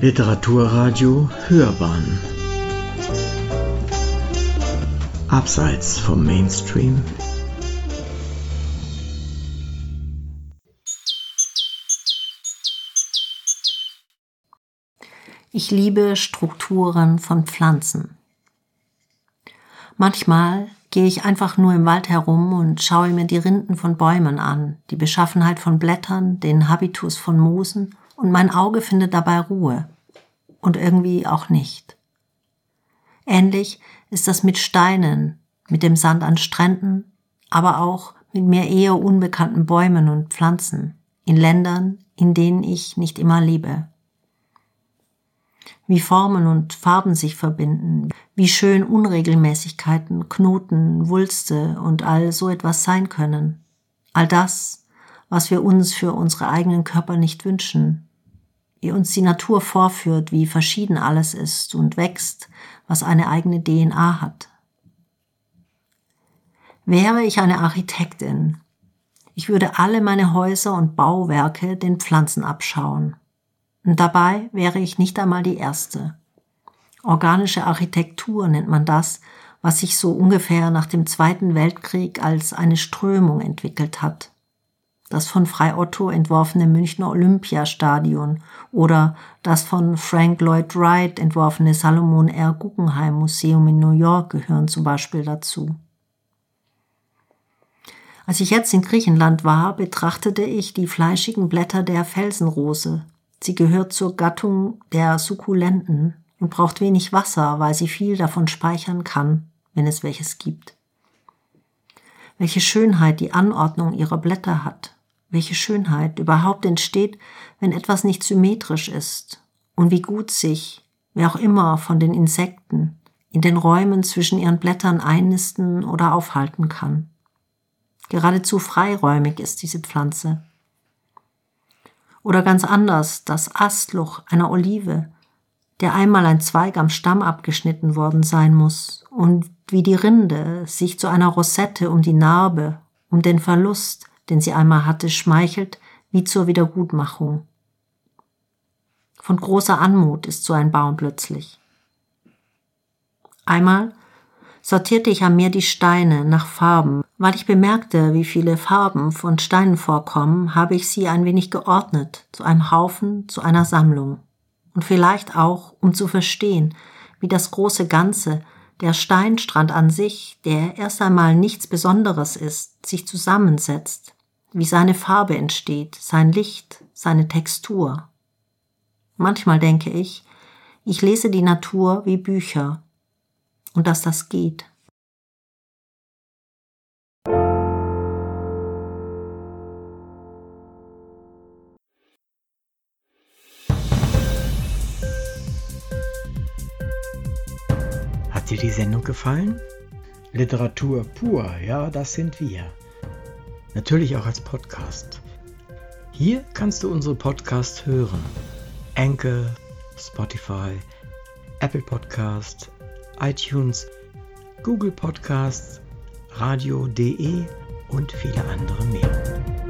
Literaturradio Hörbahn Abseits vom Mainstream Ich liebe Strukturen von Pflanzen. Manchmal gehe ich einfach nur im Wald herum und schaue mir die Rinden von Bäumen an, die Beschaffenheit von Blättern, den Habitus von Moosen und mein Auge findet dabei Ruhe. Und irgendwie auch nicht. Ähnlich ist das mit Steinen, mit dem Sand an Stränden, aber auch mit mir eher unbekannten Bäumen und Pflanzen in Ländern, in denen ich nicht immer lebe. Wie Formen und Farben sich verbinden, wie schön Unregelmäßigkeiten, Knoten, Wulste und all so etwas sein können. All das, was wir uns für unsere eigenen Körper nicht wünschen, uns die Natur vorführt, wie verschieden alles ist und wächst, was eine eigene DNA hat. Wäre ich eine Architektin, ich würde alle meine Häuser und Bauwerke den Pflanzen abschauen. Und dabei wäre ich nicht einmal die Erste. Organische Architektur nennt man das, was sich so ungefähr nach dem Zweiten Weltkrieg als eine Strömung entwickelt hat das von Frei Otto entworfene Münchner Olympiastadion oder das von Frank Lloyd Wright entworfene Salomon R. Guggenheim Museum in New York gehören zum Beispiel dazu. Als ich jetzt in Griechenland war, betrachtete ich die fleischigen Blätter der Felsenrose. Sie gehört zur Gattung der Sukkulenten und braucht wenig Wasser, weil sie viel davon speichern kann, wenn es welches gibt. Welche Schönheit die Anordnung ihrer Blätter hat welche Schönheit überhaupt entsteht, wenn etwas nicht symmetrisch ist und wie gut sich, wer auch immer von den Insekten, in den Räumen zwischen ihren Blättern einnisten oder aufhalten kann. Geradezu freiräumig ist diese Pflanze. Oder ganz anders das Astloch einer Olive, der einmal ein Zweig am Stamm abgeschnitten worden sein muss und wie die Rinde sich zu einer Rosette um die Narbe, um den Verlust, den sie einmal hatte, schmeichelt wie zur Wiedergutmachung. Von großer Anmut ist so ein Baum plötzlich. Einmal sortierte ich am Meer die Steine nach Farben. Weil ich bemerkte, wie viele Farben von Steinen vorkommen, habe ich sie ein wenig geordnet, zu einem Haufen, zu einer Sammlung. Und vielleicht auch, um zu verstehen, wie das große Ganze, der Steinstrand an sich, der erst einmal nichts Besonderes ist, sich zusammensetzt, wie seine Farbe entsteht, sein Licht, seine Textur. Manchmal denke ich, ich lese die Natur wie Bücher und dass das geht. Hat dir die Sendung gefallen? Literatur pur, ja, das sind wir natürlich auch als Podcast. Hier kannst du unsere Podcasts hören. Anchor, Spotify, Apple Podcast, iTunes, Google Podcasts, radio.de und viele andere mehr.